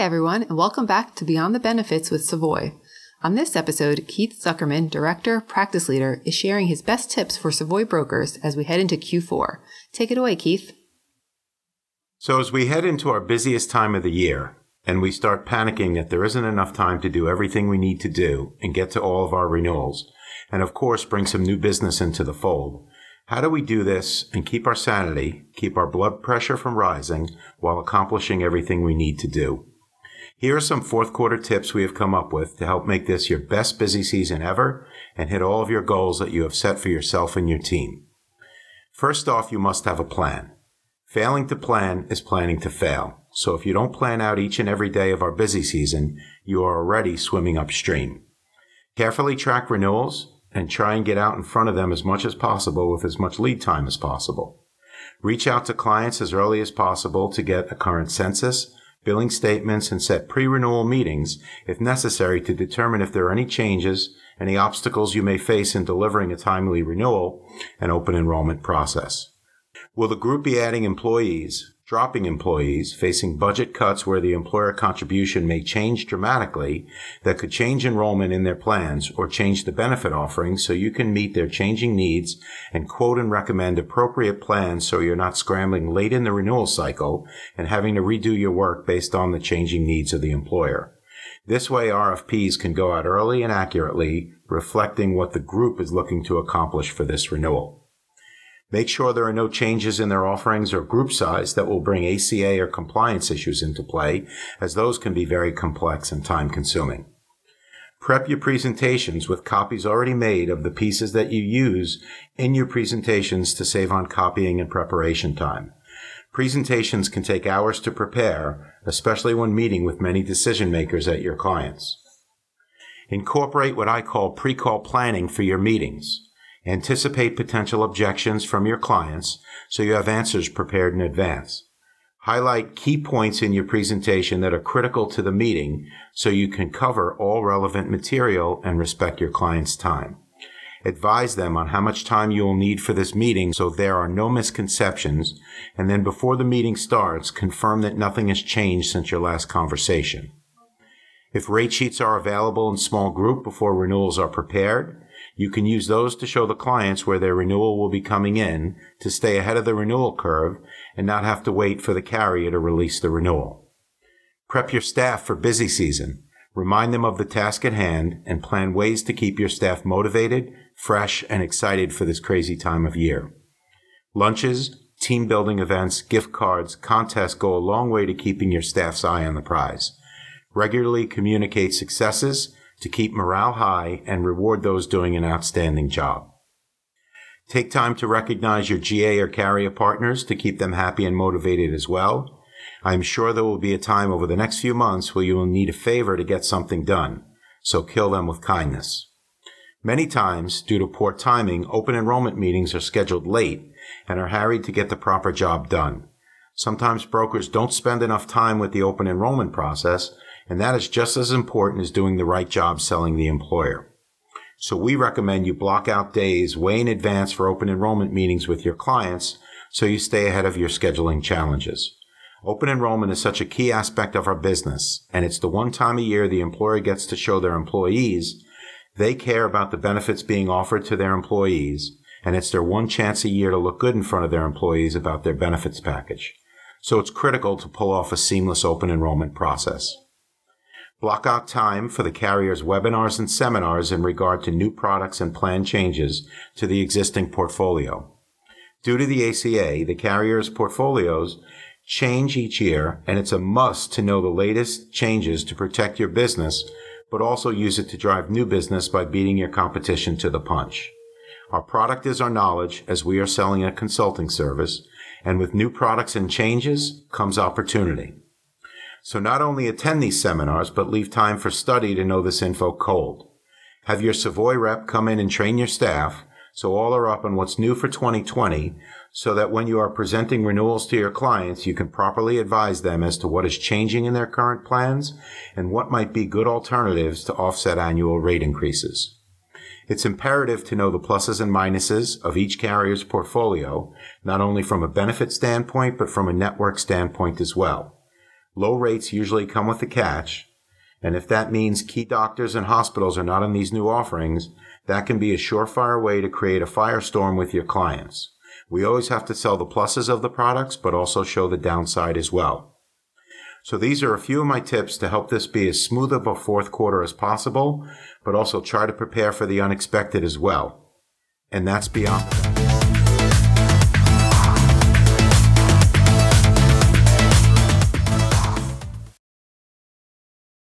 Everyone, and welcome back to Beyond the Benefits with Savoy. On this episode, Keith Zuckerman, Director, Practice Leader, is sharing his best tips for Savoy brokers as we head into Q4. Take it away, Keith. So, as we head into our busiest time of the year, and we start panicking that there isn't enough time to do everything we need to do and get to all of our renewals, and of course, bring some new business into the fold, how do we do this and keep our sanity, keep our blood pressure from rising while accomplishing everything we need to do? Here are some fourth quarter tips we have come up with to help make this your best busy season ever and hit all of your goals that you have set for yourself and your team. First off, you must have a plan. Failing to plan is planning to fail. So if you don't plan out each and every day of our busy season, you are already swimming upstream. Carefully track renewals, and try and get out in front of them as much as possible with as much lead time as possible. Reach out to clients as early as possible to get a current census, billing statements, and set pre-renewal meetings if necessary to determine if there are any changes, any obstacles you may face in delivering a timely renewal and open enrollment process. Will the group be adding employees, dropping employees, facing budget cuts where the employer contribution may change dramatically that could change enrollment in their plans or change the benefit offerings so you can meet their changing needs and quote and recommend appropriate plans so you're not scrambling late in the renewal cycle and having to redo your work based on the changing needs of the employer. This way RFPs can go out early and accurately, reflecting what the group is looking to accomplish for this renewal. Make sure there are no changes in their offerings or group size that will bring ACA or compliance issues into play, as those can be very complex and time consuming. Prep your presentations with copies already made of the pieces that you use in your presentations to save on copying and preparation time. Presentations can take hours to prepare, especially when meeting with many decision makers at your clients. Incorporate what I call pre-call planning for your meetings. Anticipate potential objections from your clients so you have answers prepared in advance. Highlight key points in your presentation that are critical to the meeting so you can cover all relevant material and respect your client's time. Advise them on how much time you will need for this meeting so there are no misconceptions, and then before the meeting starts, confirm that nothing has changed since your last conversation. If rate sheets are available in small group before renewals are prepared, you can use those to show the clients where their renewal will be coming in to stay ahead of the renewal curve and not have to wait for the carrier to release the renewal. Prep your staff for busy season. Remind them of the task at hand and plan ways to keep your staff motivated, fresh, and excited for this crazy time of year. Lunches, team building events, gift cards, contests go a long way to keeping your staff's eye on the prize. Regularly communicate successes to keep morale high and reward those doing an outstanding job. Take time to recognize your GA or carrier partners to keep them happy and motivated as well. I am sure there will be a time over the next few months where you will need a favor to get something done, so kill them with kindness. Many times, due to poor timing, open enrollment meetings are scheduled late and are harried to get the proper job done. Sometimes brokers don't spend enough time with the open enrollment process and that is just as important as doing the right job selling the employer. So we recommend you block out days way in advance for open enrollment meetings with your clients so you stay ahead of your scheduling challenges. Open enrollment is such a key aspect of our business, and it's the one time a year the employer gets to show their employees they care about the benefits being offered to their employees, and it's their one chance a year to look good in front of their employees about their benefits package. So it's critical to pull off a seamless open enrollment process. Block out time for the carrier's webinars and seminars in regard to new products and plan changes to the existing portfolio. Due to the ACA, the carrier's portfolios change each year, and it's a must to know the latest changes to protect your business, but also use it to drive new business by beating your competition to the punch. Our product is our knowledge as we are selling a consulting service, and with new products and changes comes opportunity. So not only attend these seminars, but leave time for study to know this info cold. Have your Savoy rep come in and train your staff so all are up on what's new for 2020 so that when you are presenting renewals to your clients, you can properly advise them as to what is changing in their current plans and what might be good alternatives to offset annual rate increases. It's imperative to know the pluses and minuses of each carrier's portfolio, not only from a benefit standpoint, but from a network standpoint as well. Low rates usually come with a catch, and if that means key doctors and hospitals are not in these new offerings, that can be a surefire way to create a firestorm with your clients. We always have to sell the pluses of the products, but also show the downside as well. So these are a few of my tips to help this be as smooth of a fourth quarter as possible, but also try to prepare for the unexpected as well. And that's beyond.